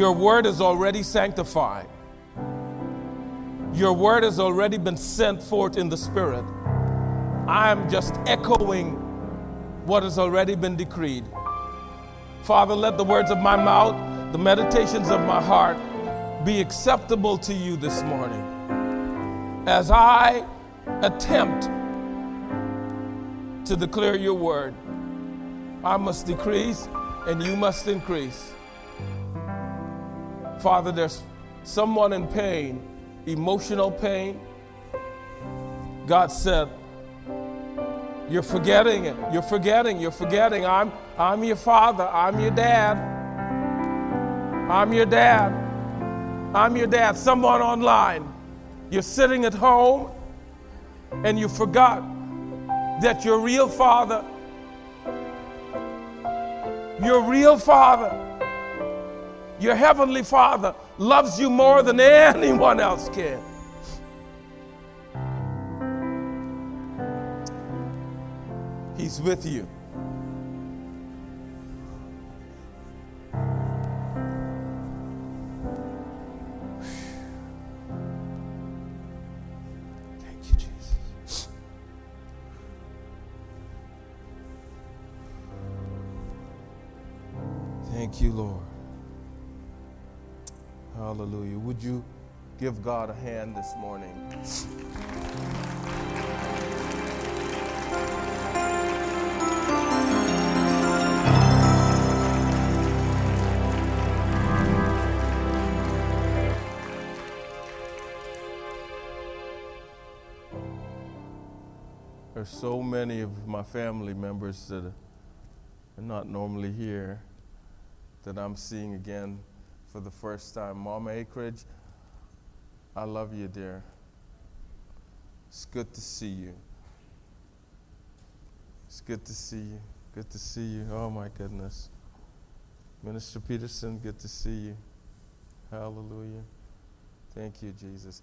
Your word is already sanctified. Your word has already been sent forth in the Spirit. I am just echoing what has already been decreed. Father, let the words of my mouth, the meditations of my heart be acceptable to you this morning as I attempt to declare your word. I must decrease and you must increase. Father, there's someone in pain, emotional pain. God said, You're forgetting it. You're forgetting. You're forgetting. I'm, I'm your father. I'm your dad. I'm your dad. I'm your dad. Someone online. You're sitting at home and you forgot that your real father, your real father, your heavenly father loves you more than anyone else can. He's with you. Thank you, Jesus. Thank you, Lord. Hallelujah. Would you give God a hand this morning? There's so many of my family members that are not normally here that I'm seeing again for the first time. Mama Akridge, I love you, dear. It's good to see you. It's good to see you. Good to see you. Oh, my goodness. Minister Peterson, good to see you. Hallelujah. Thank you, Jesus.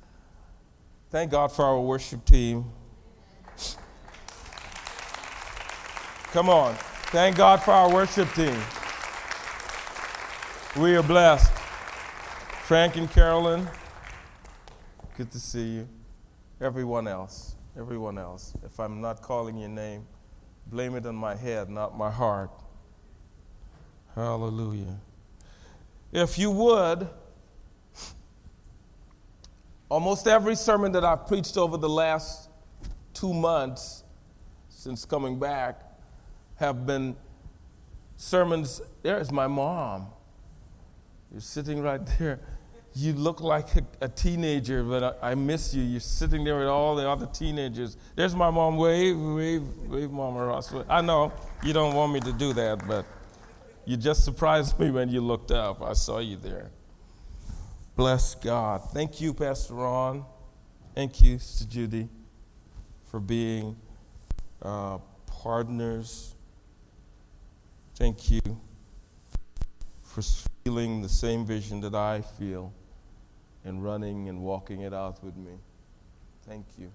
Thank God for our worship team. Come on. Thank God for our worship team. We are blessed. Frank and Carolyn, good to see you. Everyone else, everyone else. If I'm not calling your name, blame it on my head, not my heart. Hallelujah. If you would, almost every sermon that I've preached over the last two months since coming back have been sermons. There's my mom. You're sitting right there. You look like a, a teenager, but I, I, miss you. You're sitting there with all the other teenagers. There's my mom. Wave, wave, wave, Mama Ross. I know you don't want me to do that, but you just surprised me when you looked up. I saw you there. Bless God. Thank you, Pastor Ron. Thank you, Sister Judy, for being uh, partners. Thank you for feeling the same vision that I feel and running and walking it out with me. Thank you.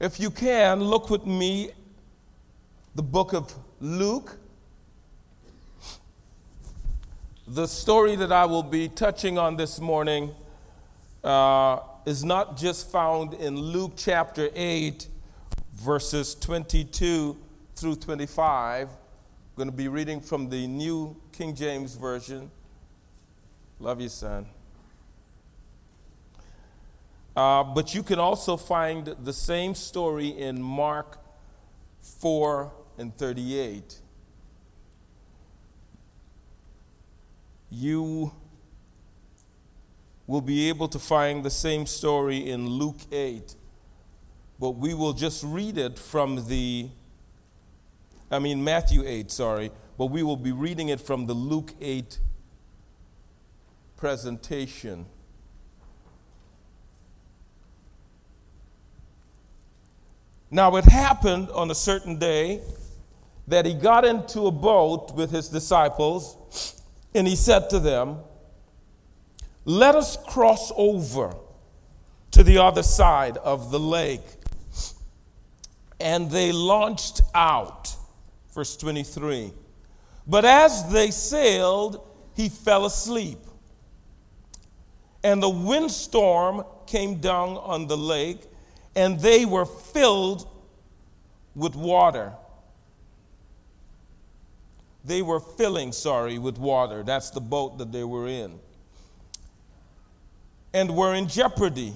If you can, look with me the book of Luke. The story that I will be touching on this morning uh, is not just found in Luke chapter 8, verses 22 through 25. I'm going to be reading from the New King James Version. Love you, son. Uh, but you can also find the same story in Mark 4 and 38. You will be able to find the same story in Luke 8, but we will just read it from the I mean, Matthew 8, sorry, but we will be reading it from the Luke 8 presentation. Now, it happened on a certain day that he got into a boat with his disciples, and he said to them, Let us cross over to the other side of the lake. And they launched out Verse 23. But as they sailed, he fell asleep. And the windstorm came down on the lake, and they were filled with water. They were filling, sorry, with water. That's the boat that they were in. And were in jeopardy.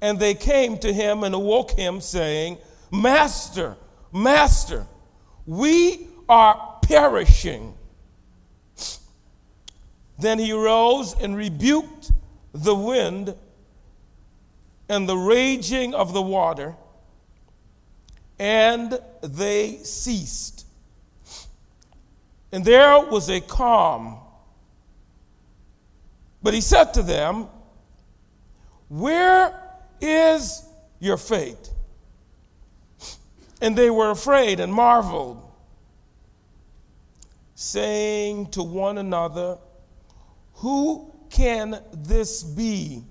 And they came to him and awoke him, saying, Master, Master, we are perishing. Then he rose and rebuked the wind and the raging of the water, and they ceased. And there was a calm. But he said to them, Where is your faith? And they were afraid and marveled, saying to one another, Who can this be?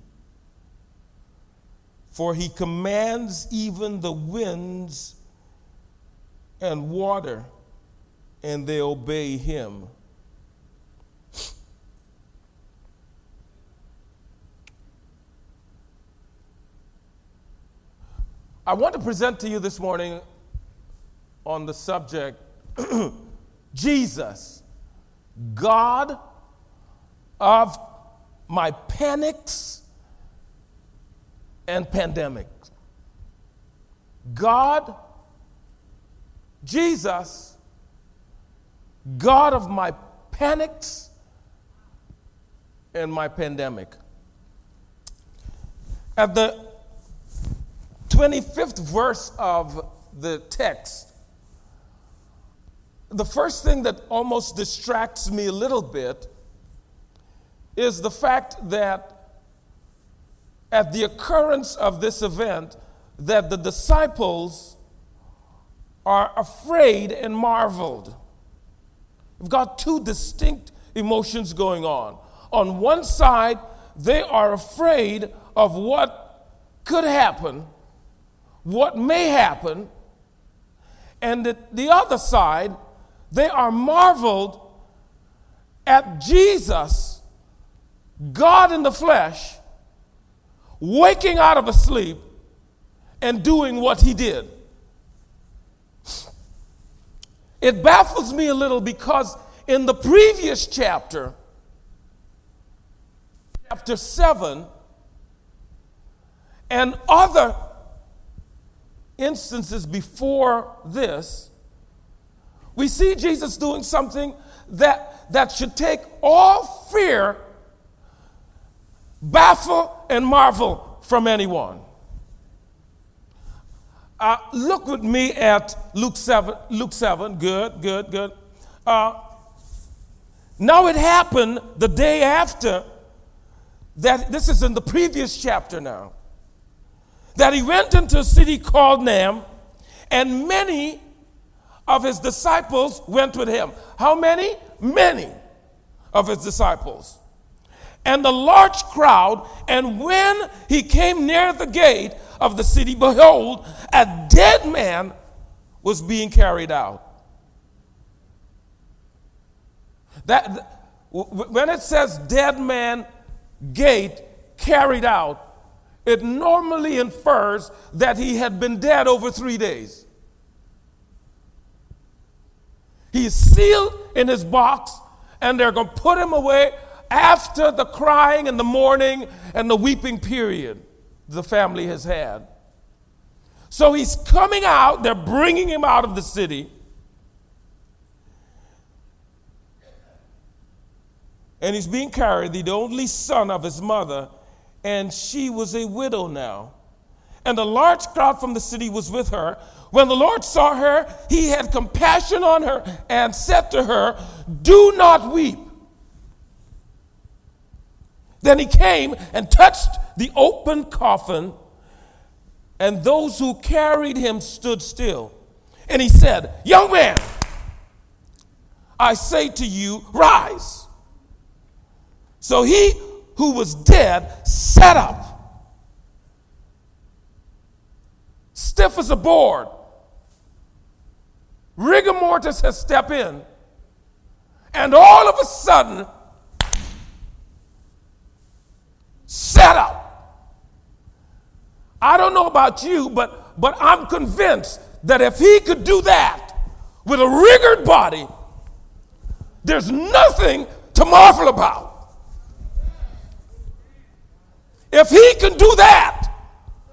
For he commands even the winds and water, and they obey him. I want to present to you this morning on the subject Jesus, God of my panics and pandemics. God, Jesus, God of my panics and my pandemic. At the 25th verse of the text, the first thing that almost distracts me a little bit is the fact that at the occurrence of this event that the disciples are afraid and marveled. We've got two distinct emotions going on. On one side, they are afraid of what could happen, what may happen, and at the other side, they are marveled at Jesus, God in the flesh, waking out of a sleep and doing what he did. It baffles me a little because in the previous chapter, chapter 7, and other instances before this, we see Jesus doing something that, that should take all fear, baffle, and marvel from anyone. Uh, look with me at Luke 7. Luke 7. Good, good, good. Uh, now it happened the day after that, this is in the previous chapter now, that he went into a city called Nain, and many of his disciples went with him. How many? Many of his disciples. And the large crowd, and when he came near the gate of the city, behold, a dead man was being carried out. That when it says dead man gate carried out, it normally infers that he had been dead over three days. He's sealed in his box, and they're going to put him away after the crying and the mourning and the weeping period the family has had. So he's coming out, they're bringing him out of the city. And he's being carried, the only son of his mother, and she was a widow now. And a large crowd from the city was with her. When the Lord saw her, he had compassion on her and said to her, Do not weep. Then he came and touched the open coffin, and those who carried him stood still. And he said, Young man, I say to you, rise. So he who was dead sat up, stiff as a board. Rigor mortis has stepped in, and all of a sudden, set up. I don't know about you, but, but I'm convinced that if he could do that with a rigored body, there's nothing to marvel about. If he can do that,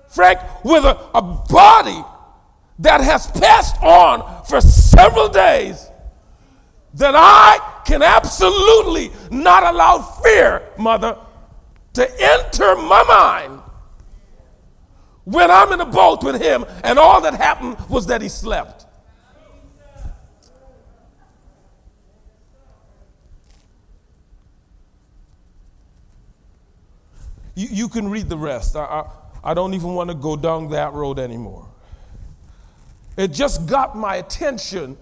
Frank, with a, a body that has passed on for several days, that I can absolutely not allow fear, mother, to enter my mind when I'm in a boat with him and all that happened was that he slept. You, you can read the rest. I, I, I don't even want to go down that road anymore. It just got my attention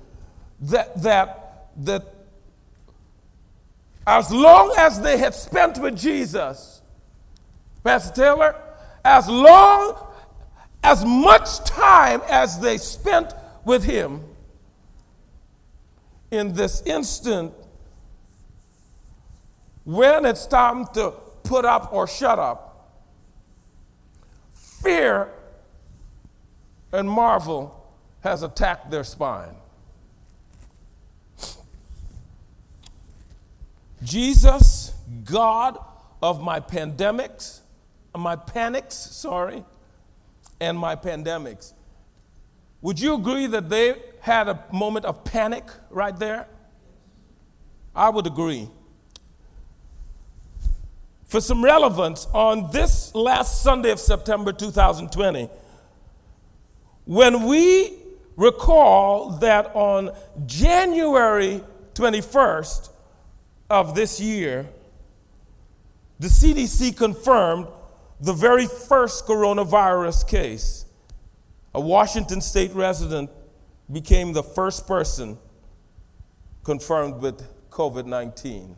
that, that, that as long as they had spent with Jesus, Pastor Taylor, as long, as much time as they spent with him, in this instant, when it's time to put up or shut up, fear and marvel has attacked their spine. Jesus, God of my pandemics, my panics, sorry, and my pandemics. Would you agree that they had a moment of panic right there? I would agree. For some relevance, on this last Sunday of September 2020, when we recall that on January 21st of this year, the CDC confirmed the very first coronavirus case. A Washington state resident became the first person confirmed with COVID 19.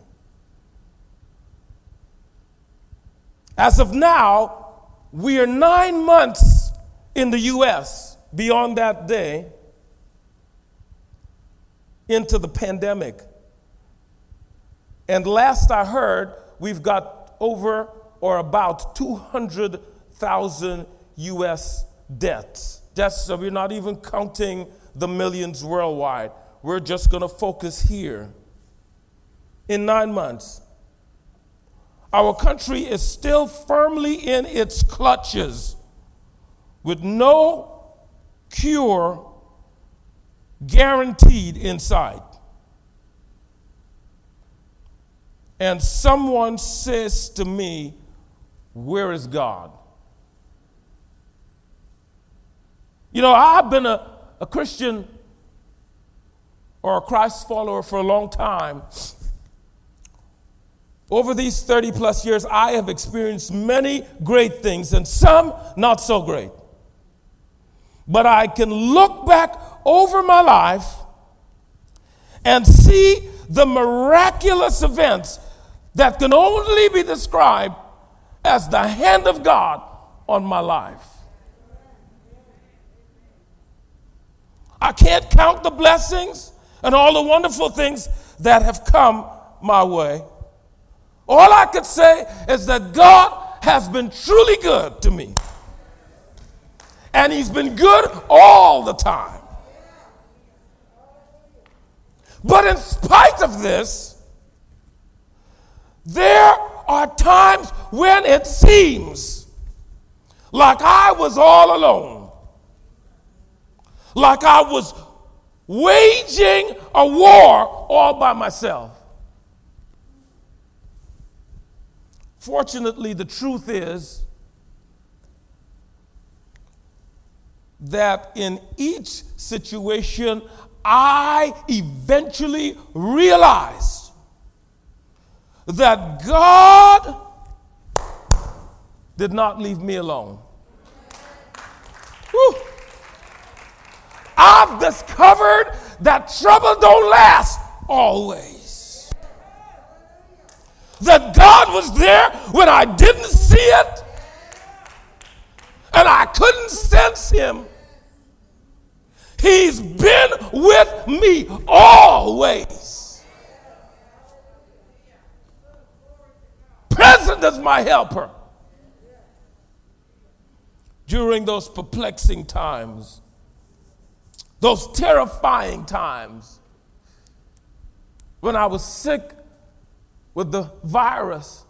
As of now, we are nine months in the US beyond that day into the pandemic. And last I heard, we've got over or about 200,000 US deaths. Deaths, so we're not even counting the millions worldwide. We're just going to focus here. In nine months, our country is still firmly in its clutches with no cure guaranteed inside. And someone says to me, Where is God? You know, I've been a, a Christian or a Christ follower for a long time. Over these 30 plus years, I have experienced many great things and some not so great. But I can look back over my life and see the miraculous events that can only be described as the hand of God on my life. I can't count the blessings and all the wonderful things that have come my way. All I could say is that God has been truly good to me. And He's been good all the time. But in spite of this, there are times when it seems like I was all alone, like I was waging a war all by myself. Fortunately, the truth is that in each situation, I eventually realized that God did not leave me alone. Whew. I've discovered that trouble don't last always that God was there when I didn't see it He's been with me always. Present as my helper during those perplexing times, those terrifying times when I was sick with the virus.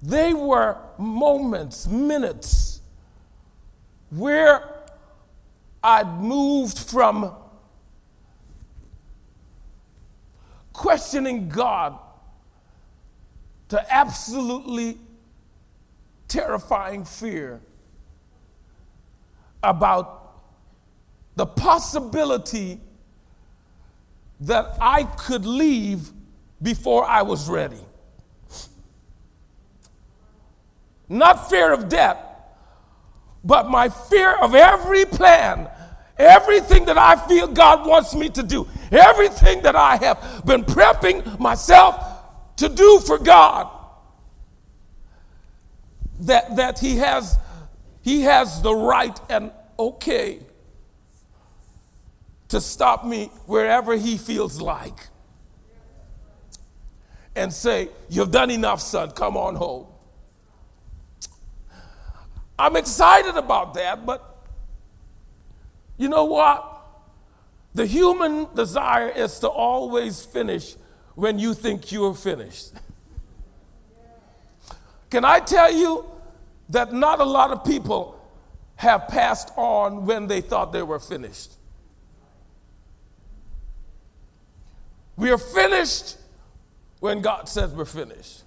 They were moments, minutes, where I'd moved from questioning God to absolutely terrifying fear about the possibility that I could leave before I was ready. Not fear of death, but my fear of every plan, everything that I feel God wants me to do, everything that I have been prepping myself to do for God. That, that he has he has the right and okay to stop me wherever he feels like and say, You've done enough, son, come on home. I'm excited about that, but you know what? The human desire is to always finish when you think you're finished. Can I tell you that not a lot of people have passed on when they thought they were finished? We are finished when God says we're finished.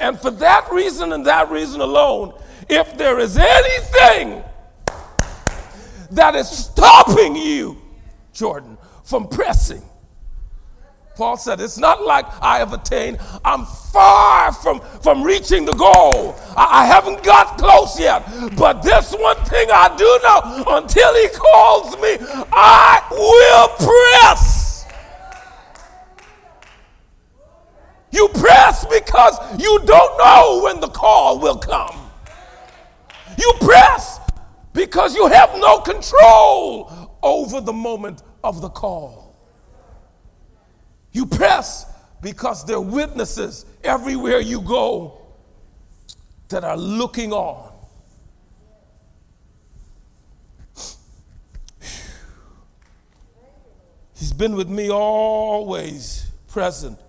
And for that reason and that reason alone, if there is anything that is stopping you, Jordan, from pressing, Paul said, It's not like I have attained. I'm far from, from reaching the goal. I, I, haven't got close yet. But this one thing I do know until he calls me, I will press. You press because you don't know when the call will come. You press because you have no control over the moment of the call. You press because there are witnesses everywhere you go that are looking on. He's been with me always, present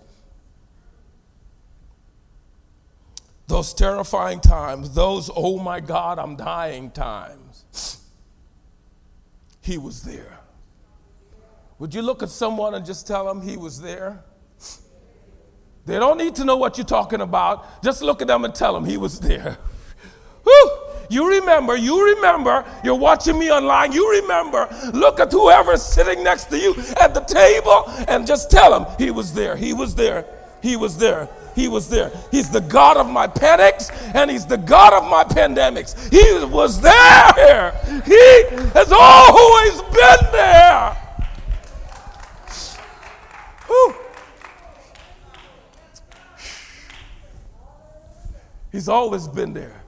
those terrifying times, those, oh my God, I'm dying times, he was there. Would you look at someone and just tell them he was there? They don't need to know what you're talking about. Just look at them and tell them he was there. Whew. You remember, you remember, you're watching me online, you remember, look at whoever's sitting next to you at the table and just tell him he was there, he was there, he was there he was there. He's the God of my panics and He's the God of my pandemics. He was there. He has always been there. Whew. He's always been there.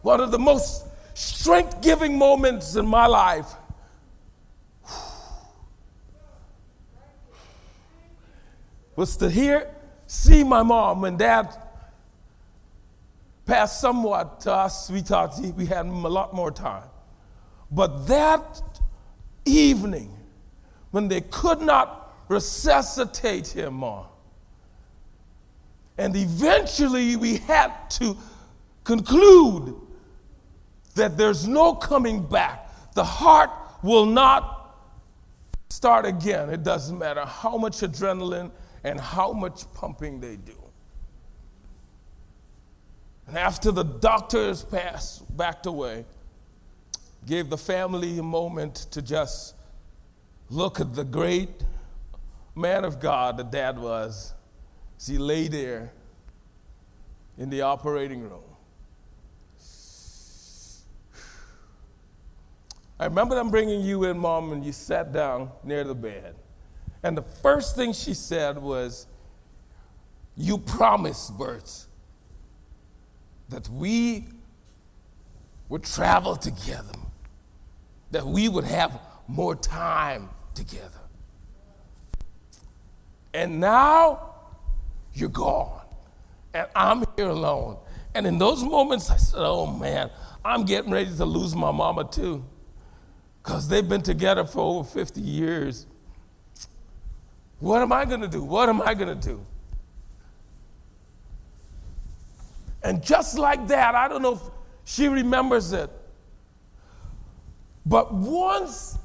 One of the most strength giving moments in my life was to hear, see my mom and dad passed somewhat to us. We thought we had a lot more time. But that evening, when they could not resuscitate him more, and eventually we had to conclude that there's no coming back. The heart will not start again. It doesn't matter how much adrenaline and how much pumping they do. And after the doctors passed, backed away, gave the family a moment to just look at the great man of God that dad was as he lay there in the operating room. I remember them bringing you in, Mom, and you sat down near the bed. And the first thing she said was, You promised, Bert, that we would travel together, that we would have more time together. And now you're gone, and I'm here alone. And in those moments, I said, Oh man, I'm getting ready to lose my mama too, because they've been together for over 50 years. What am I going to do? What am I going to do? And just like that, I don't know if she remembers it. But once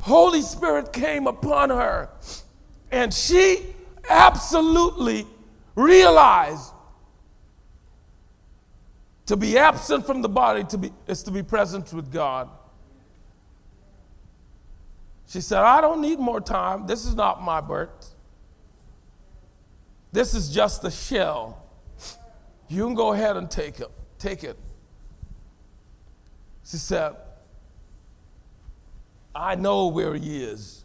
Holy Spirit came upon her, and she absolutely realized to be absent from the body to be, is to be present with God. She said, I don't need more time. This is not my birth. This is just a shell. You can go ahead and take it. Take it. She said, I know where he is.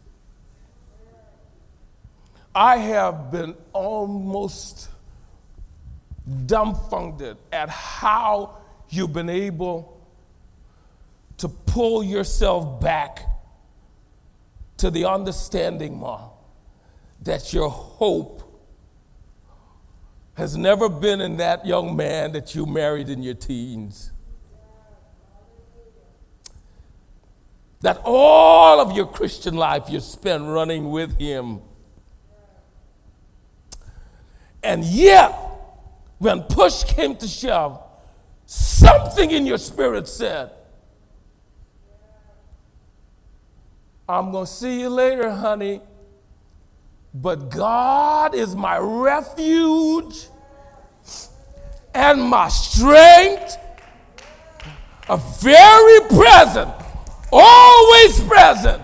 I have been almost dumbfounded at how you've been able to pull yourself back to the understanding, Ma, that your hope has never been in that young man that you married in your teens. That all of your Christian life you spent running with him. And yet, when push came to shove, something in your spirit said, I'm going to see you later, honey. But God is my refuge and my strength, a very present, always present,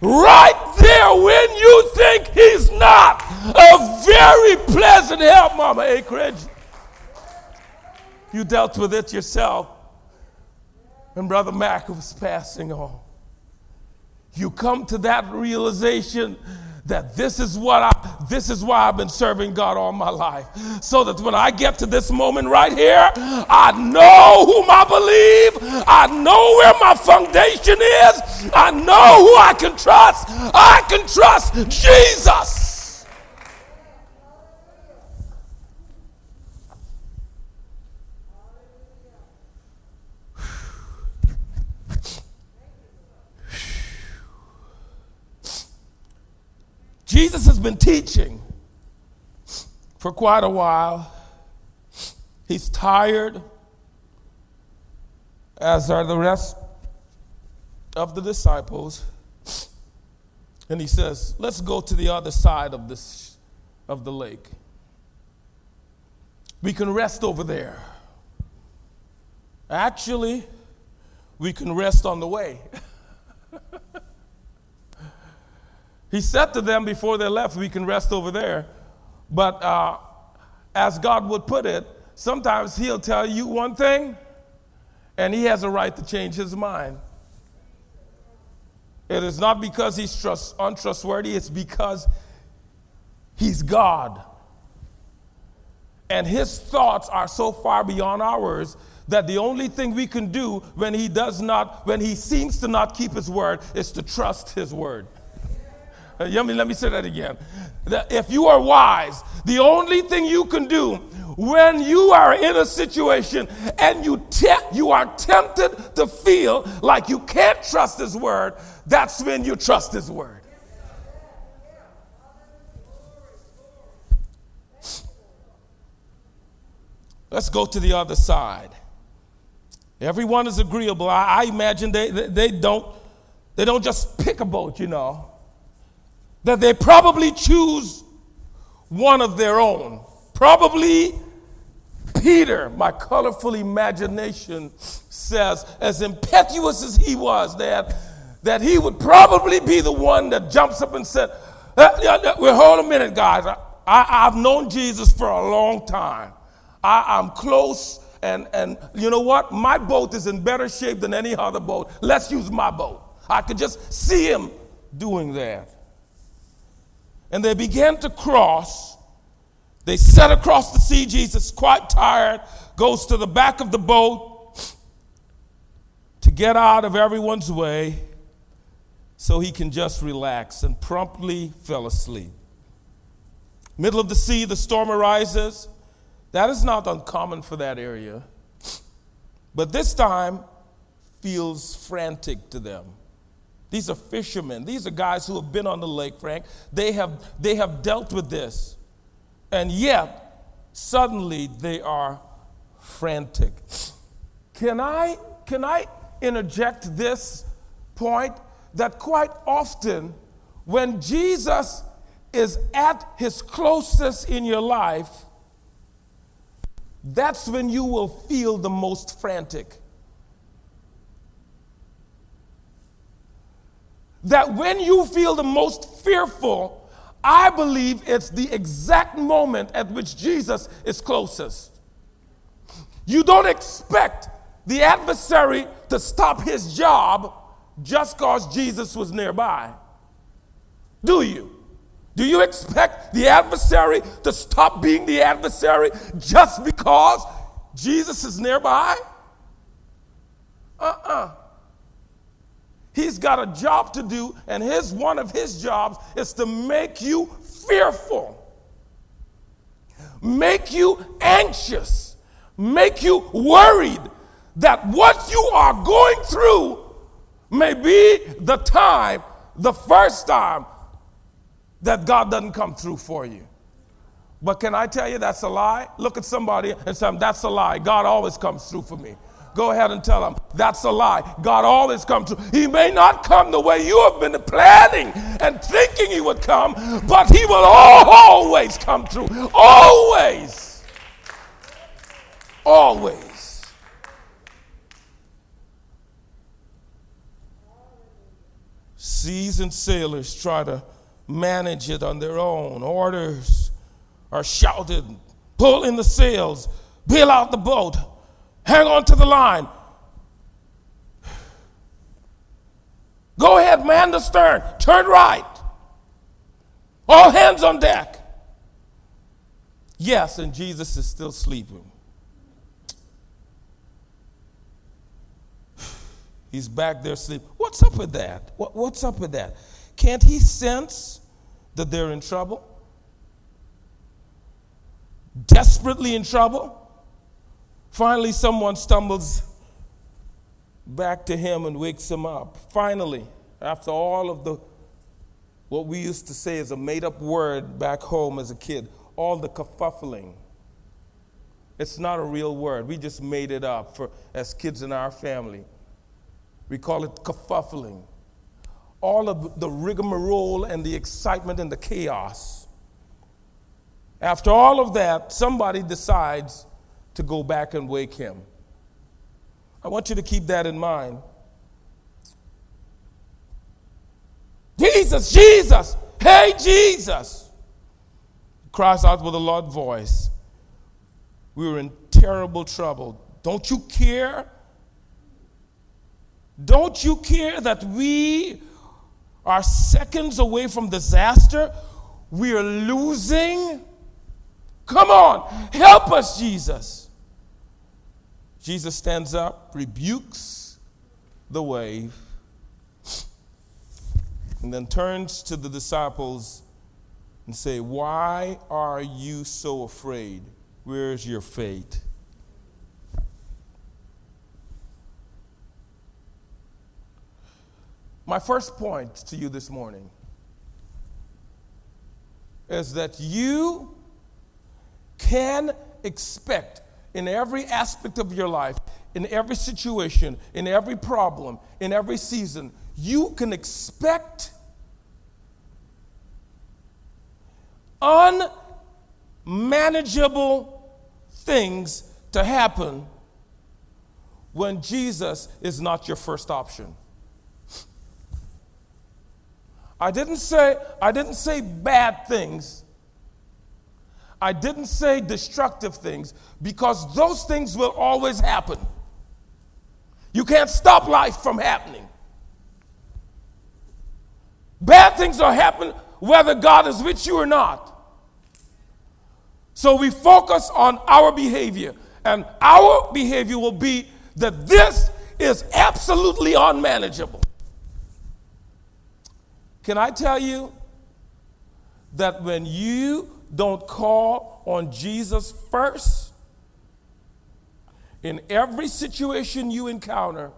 right there when you think He's not. A very pleasant help, Mama Akridge. You dealt with it yourself when Brother Mac was passing on. You come to that realization that this is what I this is why I've been serving God all my life. So that when I get to this moment right here, I know whom I believe. I know where my foundation is. I know who I can trust. I can trust Jesus. Jesus has been teaching for quite a while. He's tired, as are the rest of the disciples. And he says, Let's go to the other side of, this, of the lake. We can rest over there. Actually, we can rest on the way. He said to them before they left, We can rest over there. But uh, as God would put it, sometimes He'll tell you one thing, and He has a right to change His mind. It is not because He's trust, untrustworthy, it's because He's God. And His thoughts are so far beyond ours that the only thing we can do when He does not, when He seems to not keep His word, is to trust His word. Let me, let me say that again. That if you are wise, the only thing you can do when you are in a situation and you, te- you are tempted to feel like you can't trust His word, that's when you trust His word. Let's go to the other side. Everyone is agreeable. I, I imagine they, they, they, don't, they don't just pick a boat, you know that they probably choose one of their own. Probably Peter, my colorful imagination says, as impetuous as he was, that, that he would probably be the one that jumps up and said, uh, well, hold a minute, guys. I, have known Jesus for a long time. I, I'm close, and, and you know what? My boat is in better shape than any other boat. Let's use my boat. I could just see him doing that. And they began to cross. They set across the sea. Jesus, quite tired, goes to the back of the boat. To get out of everyone's way so he can just relax and promptly fell asleep. Middle of the sea, the storm arises. That is not uncommon for that area. But this time feels frantic to them. These are fishermen. These are guys who have been on the lake, Frank. They have, they have dealt with this. And yet, suddenly they are frantic. Can I, can I interject this point? That quite often, when Jesus is at his closest in your life, that's when you will feel the most frantic. That when you feel the most fearful, I believe it's the exact moment at which Jesus is closest. You don't expect the adversary to stop his job just because Jesus was nearby. Do you? Do you expect the adversary to stop being the adversary just because Jesus is nearby? Uh uh-uh. uh He's got a job to do, and his one of his jobs is to make you fearful, make you anxious, make you worried that what you are going through may be the time, the first time that God doesn't come through for you. But can I tell you that's a lie? Look at somebody and say, That's a lie. God always comes through for me. Go ahead and tell them that's a lie. God always comes through. He may not come the way you have been planning and thinking He would come, but He will always come through. Always. Always. Seasoned sailors try to manage it on their own. Orders are shouted, pull in the sails, bail out the boat, hang on to the line. Go ahead, man the stern, turn right. All hands on deck. Yes, and Jesus is still sleeping. He's back there sleeping. What's up with that? What, what's up with that? Can't he sense that they're in trouble? Desperately in trouble? Finally, someone stumbles back to him and wakes him up. Finally, after all of the, what we used to say is a made up word back home as a kid, all the kerfuffling. It's not a real word. We just made it up for as kids in our family. We call it kerfuffling all of the rigmarole and the excitement and the chaos. After all of that, somebody decides to go back and wake him. I want you to keep that in mind. Jesus, Jesus, hey, Jesus, cries out with a loud voice. We were in terrible trouble. Don't you care? Don't you care that we are seconds away from disaster. We are losing. Come on, help us, Jesus. Jesus stands up, rebukes the wave, and then turns to the disciples and say, "Why are you so afraid? Where's your faith?" My first point to you this morning is that you can expect in every aspect of your life, in every situation, in every problem, in every season, you can expect unmanageable things to happen when Jesus is not your first option. I didn't say I didn't say bad things. I didn't say destructive things because those things will always happen. You can't stop life from happening. Bad things are happening whether God is with you or not. So we focus on our behavior, and our behavior will be that this is absolutely unmanageable. Can I tell you that when you don't call on Jesus first, in every situation you encounter,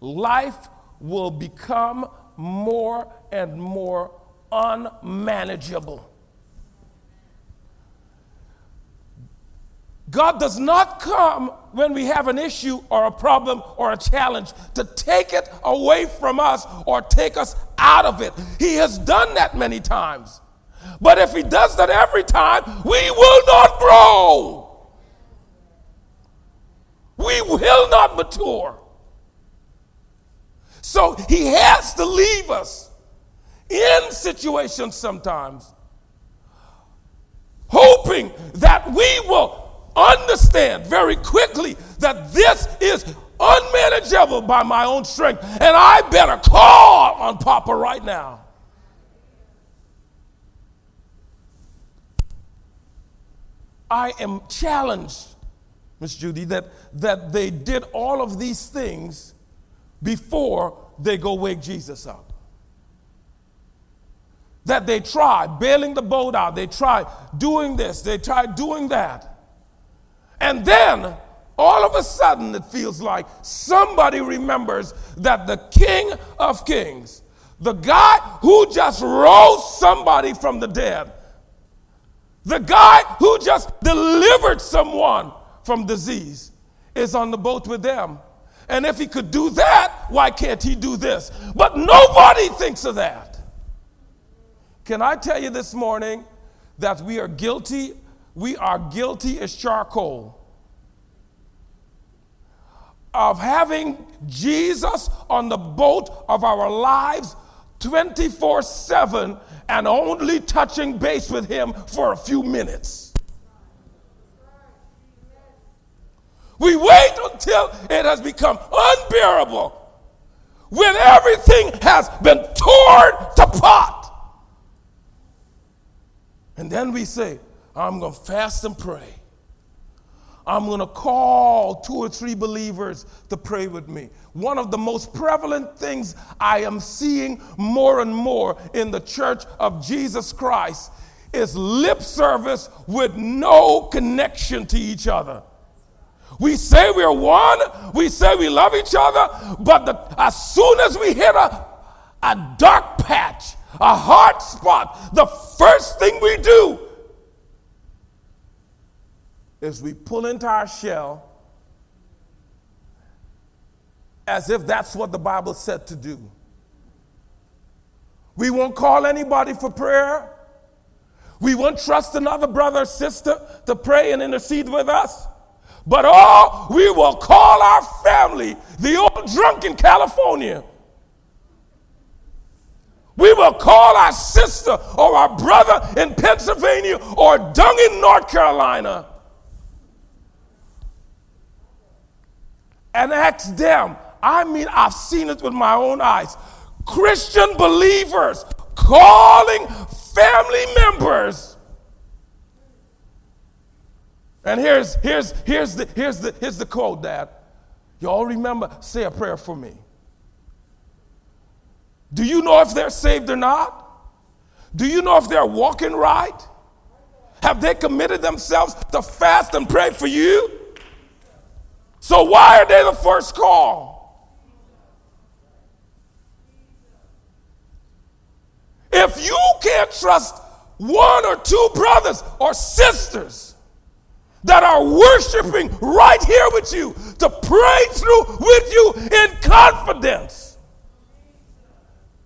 life will become more and more unmanageable. God does not come when we have an issue or a problem or a challenge to take it away from us or take us out of it. He has done that many times. But if He does that every time, we will not grow. We will not mature. So He has to leave us in situations sometimes, hoping that we will understand very quickly that this is unmanageable by my own strength, and I better call on Papa right now. I am challenged, Miss Judy, that, that they did all of these things before they go wake Jesus up. That they tried bailing the boat out, they tried doing this, they tried doing that. And then all of a sudden it feels like somebody remembers that the King of Kings, the guy who just rose somebody from the dead, the guy who just delivered someone from disease, is on the boat with them. And if he could do that, why can't he do this? But nobody thinks of that. Can I tell you this morning that we are guilty we are guilty as charcoal of having Jesus on the boat of our lives 24 7 and only touching base with Him for a few minutes. We wait until it has become unbearable when everything has been torn to pot. And then we say, I'm going to fast and pray. I'm going to call two or three believers to pray with me. One of the most prevalent things I am seeing more and more in the church of Jesus Christ is lip service with no connection to each other. We say we're one, we say we love each other, but the, as soon as we hit a, a dark patch, a hard spot, the first thing we do is we pull into our shell as if that's what the Bible said to do. We won't call anybody for prayer. We won't trust another brother or sister to pray and intercede with us. But oh, we will call our family, the old drunk in California. We will call our sister or our brother in Pennsylvania or Dung in North Carolina. And ask them. I mean, I've seen it with my own eyes. Christian believers calling family members. And here's, here's, here's, the, here's, the, here's the quote, Dad. You all remember, say a prayer for me. Do you know if they're saved or not? Do you know if they're walking right? Have they committed themselves to fast and pray for you? So why are they the first call? If you can't trust one or two brothers or sisters that are worshiping right here with you to pray through with you in confidence,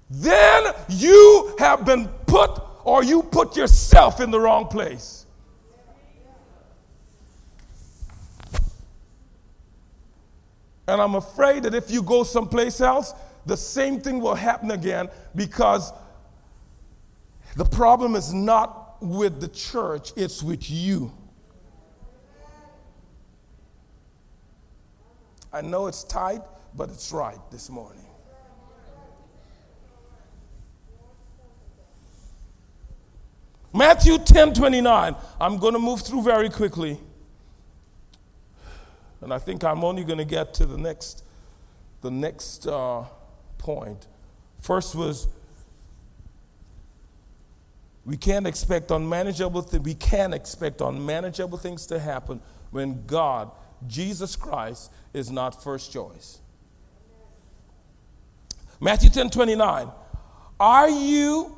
then you have been put or you put yourself in the wrong place. And I'm afraid that if you go someplace else, the same thing will happen again because the problem is not with the church, it's with you. I know it's tight, but it's right this morning. Matthew 10 29. I'm going to move through very quickly. And I think I'm only going to get to the next the next uh, point. First was we can't expect unmanageable th- we can expect unmanageable things to happen when God, Jesus Christ, is not first choice. Matthew 10 29. Are you,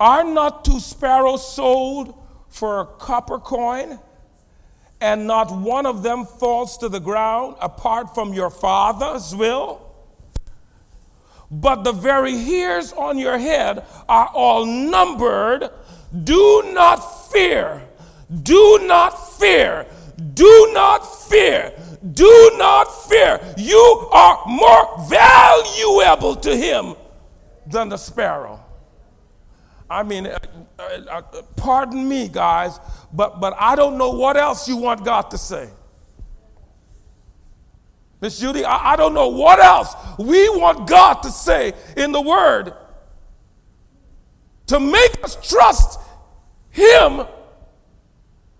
are not two sparrows sold for a copper coin, and not one of them falls to the ground apart from your Father's will? But the very hairs on your head are all numbered. Do not fear. Do not fear. Do not fear. Do not fear. You are more valuable to him than the sparrow. I mean, uh, uh, uh, pardon me, guys, but, but I don't know what else you want God to say. Miss Judy, I, I don't know what else we want God to say in the Word to make us trust Him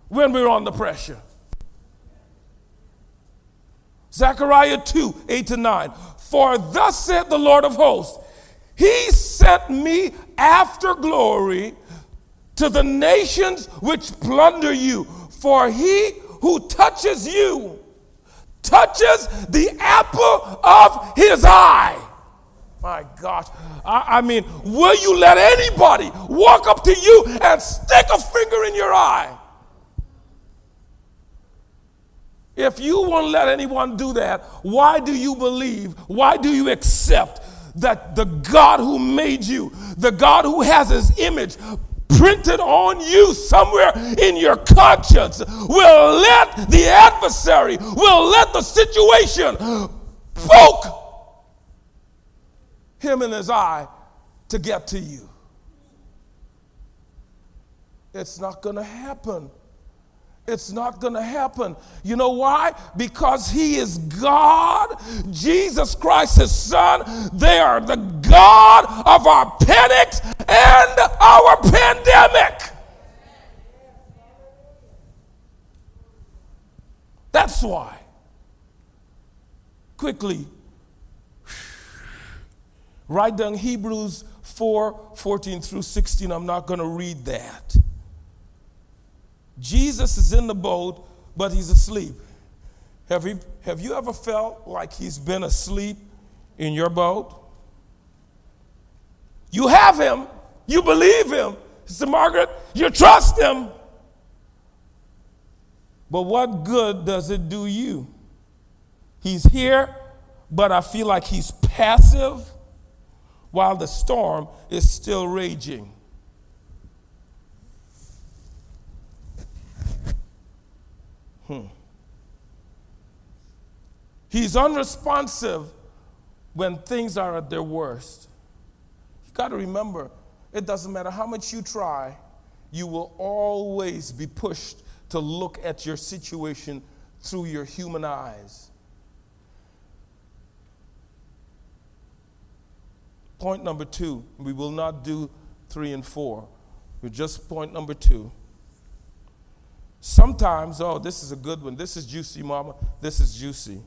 when we're under pressure. Zechariah 2 8 to 9. For thus said the Lord of hosts, He sent me after glory to the nations which plunder you. For he who touches you touches the apple of his eye. My gosh. I, I, mean, will you let anybody walk up to you and stick a finger in your eye? If you won't let anyone do that, why do you believe? Why do you accept that the God who made you, the God who has his image printed on you somewhere in your conscience, will let the adversary, will let the situation poke him in his eye to get to you? It's not going to happen. It's not going to happen. You know why? Because He is God. Jesus Christ, His Son. They are the God of our panics and our pandemic. That's why. Quickly, write down Hebrews 4 14 through 16. I'm not going to read that. Jesus is in the boat, but he's asleep. Have you, have you ever felt like he's been asleep in your boat? You have him, you believe him. Sister Margaret, you trust him. But what good does it do you? He's here, but I feel like he's passive while the storm is still raging. Hmm. He's unresponsive when things are at their worst. Got to remember, it doesn't matter how much you try, you will always be pushed to look at your situation through your human eyes. Point number two, we will not do three and four. We're just point number two. Sometimes, oh, this is a good one. This is juicy, mama. This is juicy.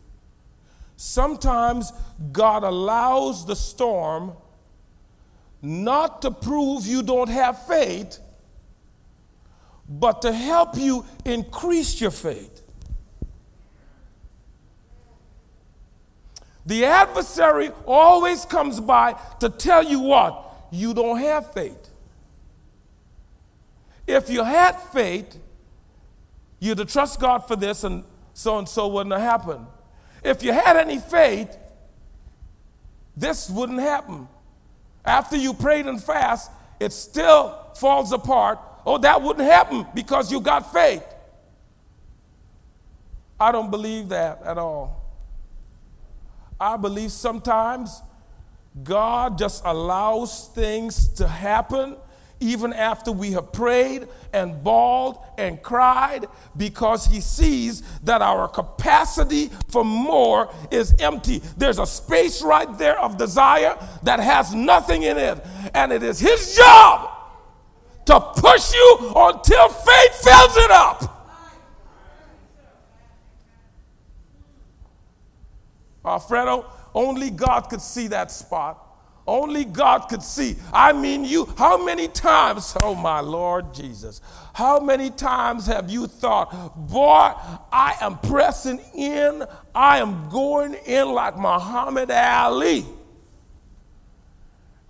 Sometimes God allows the storm not to prove you don't have faith, but to help you increase your faith. The adversary always comes by to tell you what? You don't have faith. If you had faith, you to trust God for this, and so and so wouldn't have happened. If you had any faith, this wouldn't happen. After you prayed and fast, it still falls apart. Oh, that wouldn't happen because you got faith. I don't believe that at all. I believe sometimes God just allows things to happen even after we have prayed and bawled and cried because he sees that our capacity for more is empty. There's a space right there of desire that has nothing in it, and it is his job to push you until faith fills it up. Alfredo, only God could see that spot. Only God could see. I mean, you, how many times, oh my Lord Jesus, how many times have you thought, boy, I am pressing in, I am going in like Muhammad Ali?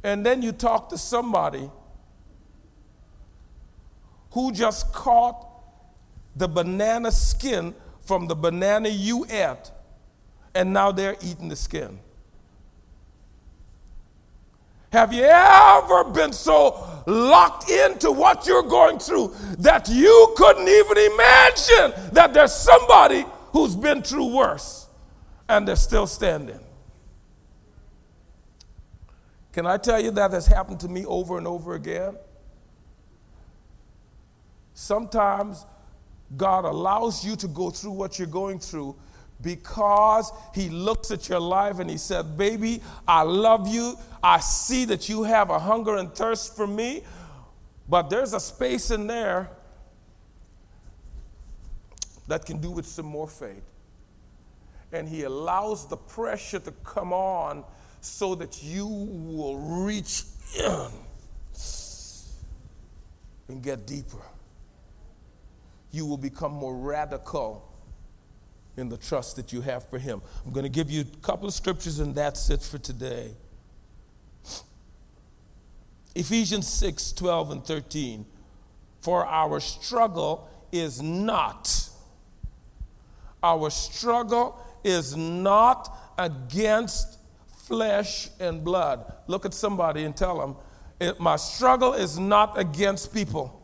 And then you talk to somebody who just caught the banana skin from the banana you ate, and now they're eating the skin. Have you ever been so locked into what you're going through that you couldn't even imagine that there's somebody who's been through worse and they're still standing? Can I tell you that has happened to me over and over again? Sometimes God allows you to go through what you're going through because He looks at your life and He said, Baby, I love you. I see that you have a hunger and thirst for me, but there's a space in there that can do with some more faith. And He allows the pressure to come on so that you will reach in and get deeper. You will become more radical in the trust that you have for Him. I'm going to give you a couple of scriptures, and that's it for today. Ephesians 6 12 and 13. For our struggle is not, our struggle is not against flesh and blood. Look at somebody and tell them, My struggle is not against people.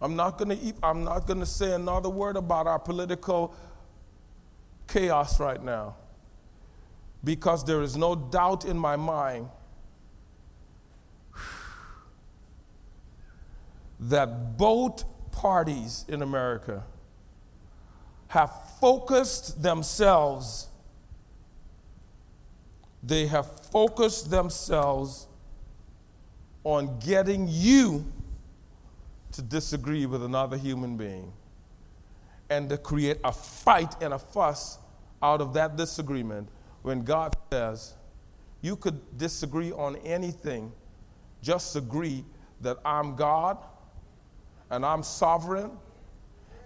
I'm not going to I'm not going to say another word about our political chaos right now. Because there is no doubt in my mind that both parties in America have focused themselves they have focused themselves on getting you to disagree with another human being and to create a fight and a fuss out of that disagreement when God says, you could disagree on anything, just agree that I'm God and I'm sovereign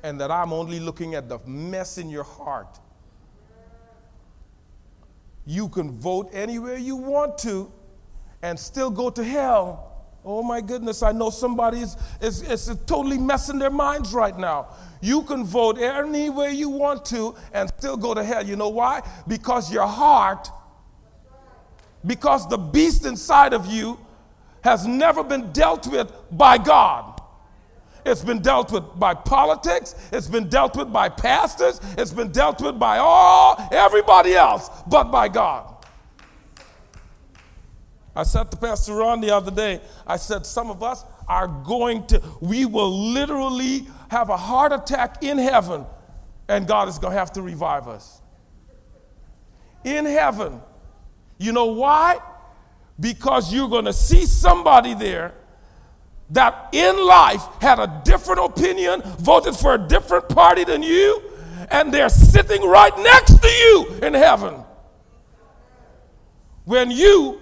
and that I'm only looking at the mess in your heart. You can vote anywhere you want to and still go to hell Oh my goodness, I know somebody is, is, is totally messing their minds right now. You can vote any way you want to and still go to hell. You know why? Because your heart, because the beast inside of you has never been dealt with by God. It's been dealt with by politics, it's been dealt with by pastors, it's been dealt with by all everybody else but by God. I said to Pastor Ron the other day, I said, some of us are going to, we will literally have a heart attack in heaven, and God is going to have to revive us. In heaven. You know why? Because you're going to see somebody there that in life had a different opinion, voted for a different party than you, and they're sitting right next to you in heaven. When you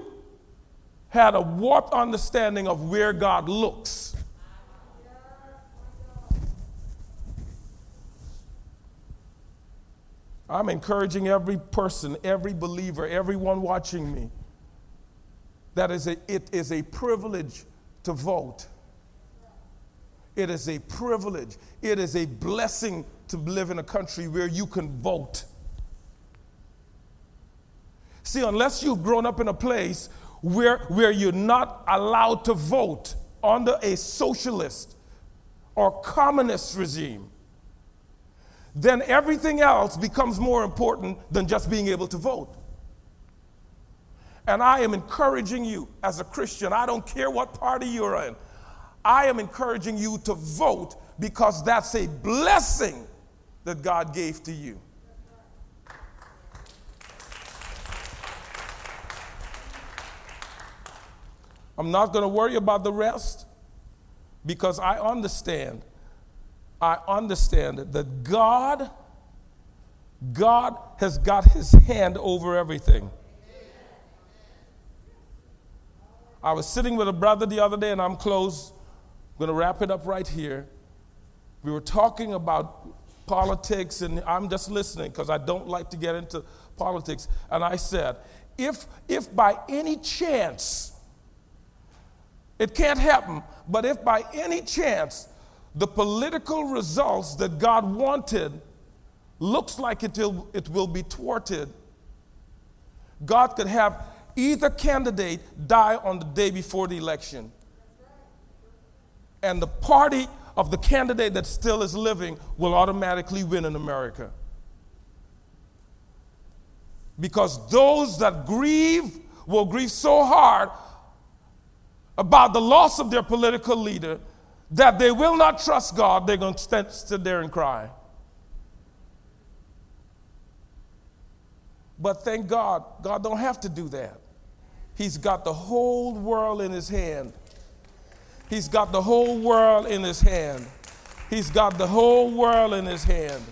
had a warped understanding of where God looks. I'm encouraging every person, every believer, everyone watching me that is a, it is a privilege to vote. It is a privilege. It is a blessing to live in a country where you can vote. See, unless you've grown up in a place where, where you're not allowed to vote under a socialist or communist regime, then everything else becomes more important than just being able to vote. And I am encouraging you as a Christian, I don't care what party you're in, I am encouraging you to vote because that's a blessing that God gave to you. I'm not going to worry about the rest. because I understand, I understand that God, God has got his hand over everything. I was sitting with a brother the other day, and I'm close. I'm going to wrap it up right here. We were talking about politics, and I'm just listening because I don't like to get into politics. And I said, if, if by any chance, it can't happen, but if by any chance the political results that God wanted looks like it will, it will be thwarted, God could have either candidate die on the day before the election. And the party of the candidate that still is living will automatically win in America. Because those that grieve will grieve so hard about the loss of their political leader that they will not trust God, they're going to stand, sit there and cry. But thank God, God don't have to do that. He's got the whole world in his hand. He's got the whole world in his hand. He's got the whole world in his hand.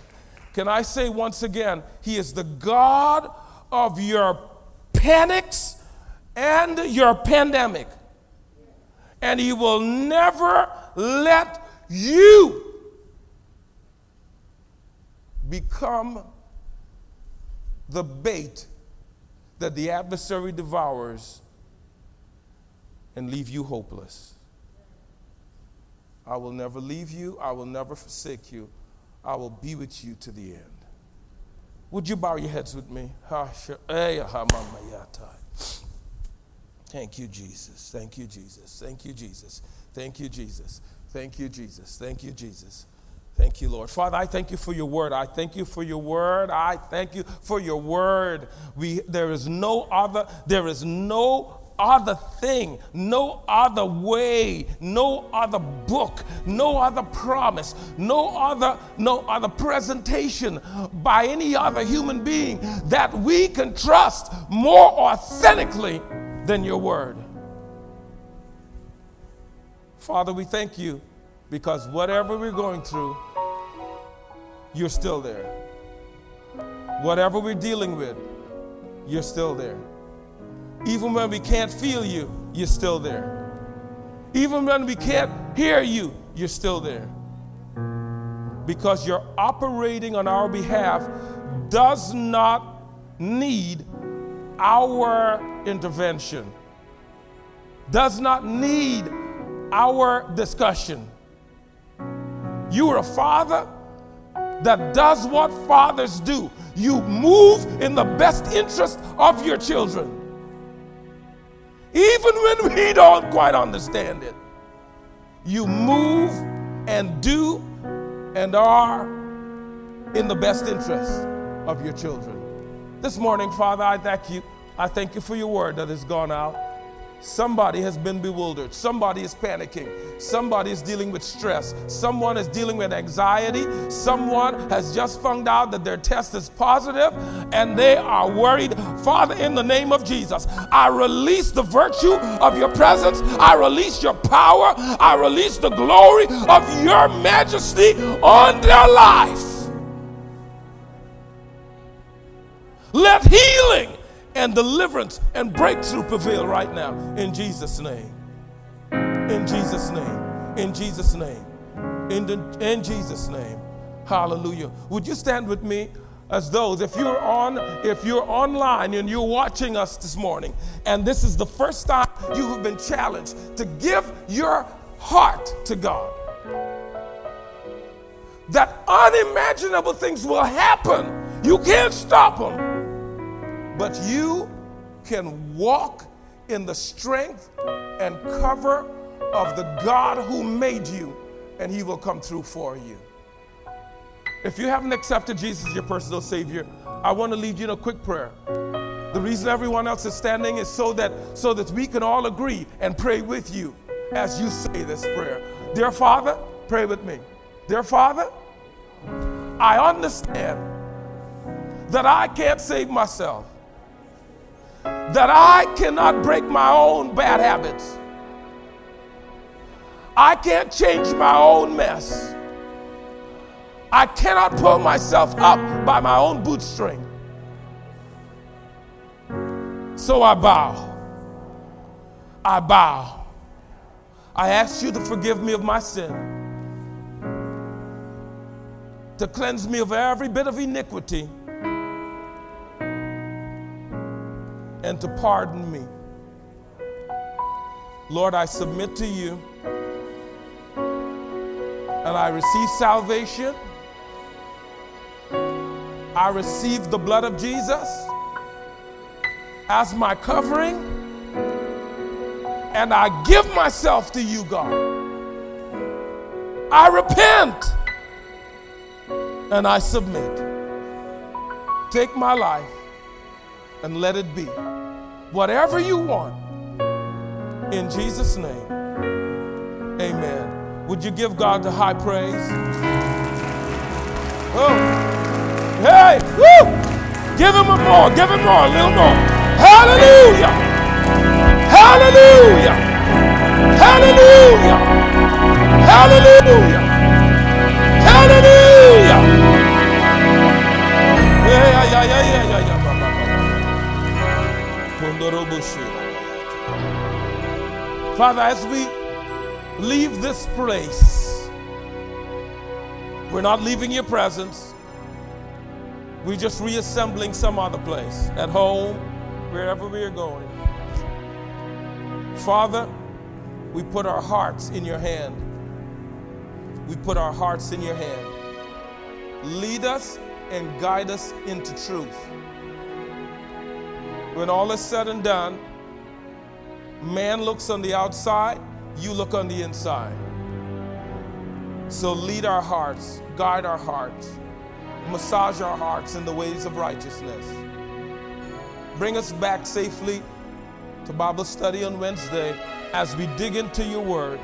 Can I say once again, he is the God of your panics and your pandemic. And he will never let you become the bait that the adversary devours and leave you hopeless. I will never leave you. I will never forsake you. I will be with you to the end. Would you bow your heads with me? Eh, Thank you, Jesus. Thank you, Jesus. Thank you, Jesus. Thank you, Jesus. Thank you, Jesus. Thank you, Jesus. Thank you, Lord. Father, I thank you for your word. I thank you for your word. I thank you for your word. We, there is no other, there is no other thing, no other way, no other book, no other promise, no other, no other presentation by any other human being that we can trust more authentically than your word. Father, we thank you because whatever we're going through, you're still there. Whatever we're dealing with, you're still there. Even when we can't feel you, you're still there. Even when we can't hear you, you're still there. Because you're operating on our behalf does not need our intervention, does not need our discussion. You are a father that does what fathers do. You move in the best interest of your children. Even when we don't quite understand it, you move and do and are in the best interest of your children. This morning, Father, I thank you. I thank you for your word that has gone out. Somebody has been bewildered. Somebody is panicking. Somebody is dealing with stress. Someone is dealing with anxiety. Someone has just found out that their test is positive and they are worried. Father, in the name of Jesus, I release the virtue of your presence. I release your power. I release the glory of your majesty on their life. Let healing and deliverance and breakthrough prevail right now in Jesus' name. In Jesus' name. In Jesus' name. In, the, in Jesus' name. Hallelujah. Would you stand with me? as those if you're on if you're online and you're watching us this morning and this is the first time you have been challenged to give your heart to God that unimaginable things will happen you can't stop them but you can walk in the strength and cover of the God who made you, and He will come through for you. If you haven't accepted Jesus as your personal Savior, I want to lead you in a quick prayer. The reason everyone else is standing is so that so that we can all agree and pray with you as you say this prayer. Dear Father, pray with me. Dear Father, I understand that I can't save myself that I cannot break my own bad habits. I can't change my own mess. I cannot pull myself up by my own bootstring. So I bow. I bow. I ask you to forgive me of my sin, to cleanse me of every bit of iniquity, and to pardon me. Lord, I submit to you and I receive salvation. I receive the blood of Jesus as my covering, and I give myself to you, God. I repent and I submit. Take my life and let it be whatever you want. In Jesus' name, amen. Would you give God the high praise? Oh, hey, woo! Give him a more, give him more, a little more. Hallelujah! Hallelujah! Hallelujah! Hallelujah! Hallelujah! Yeah, yeah, yeah, yeah, Father, as we leave this place, we're not leaving your presence. We're just reassembling some other place, at home, wherever we are going. Father, we put our hearts in your hand. We put our hearts in your hand. Lead us and guide us into truth. When all is said and done, man looks on the outside, you look on the inside. So lead our hearts, guide our hearts, massage our hearts in the ways of righteousness. Bring us back safely to Bible study on Wednesday as we dig into your word.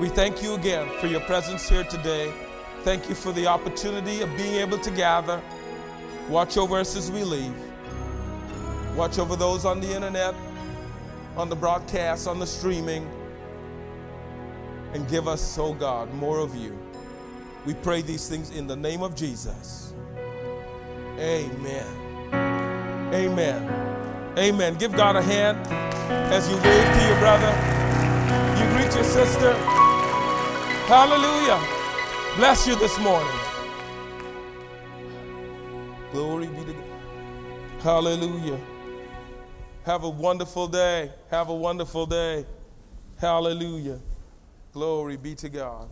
We thank you again for your presence here today. Thank you for the opportunity of being able to gather. Watch over us as we leave. Watch over those on the internet, on the broadcast, on the streaming. And give us, oh God, more of you. We pray these things in the name of Jesus. Amen. Amen. Amen. Give God a hand as you wave to your brother. You greet your sister. Hallelujah. Bless you this morning. Glory be to God. Hallelujah. Have a wonderful day. Have a wonderful day. Hallelujah. Glory be to God.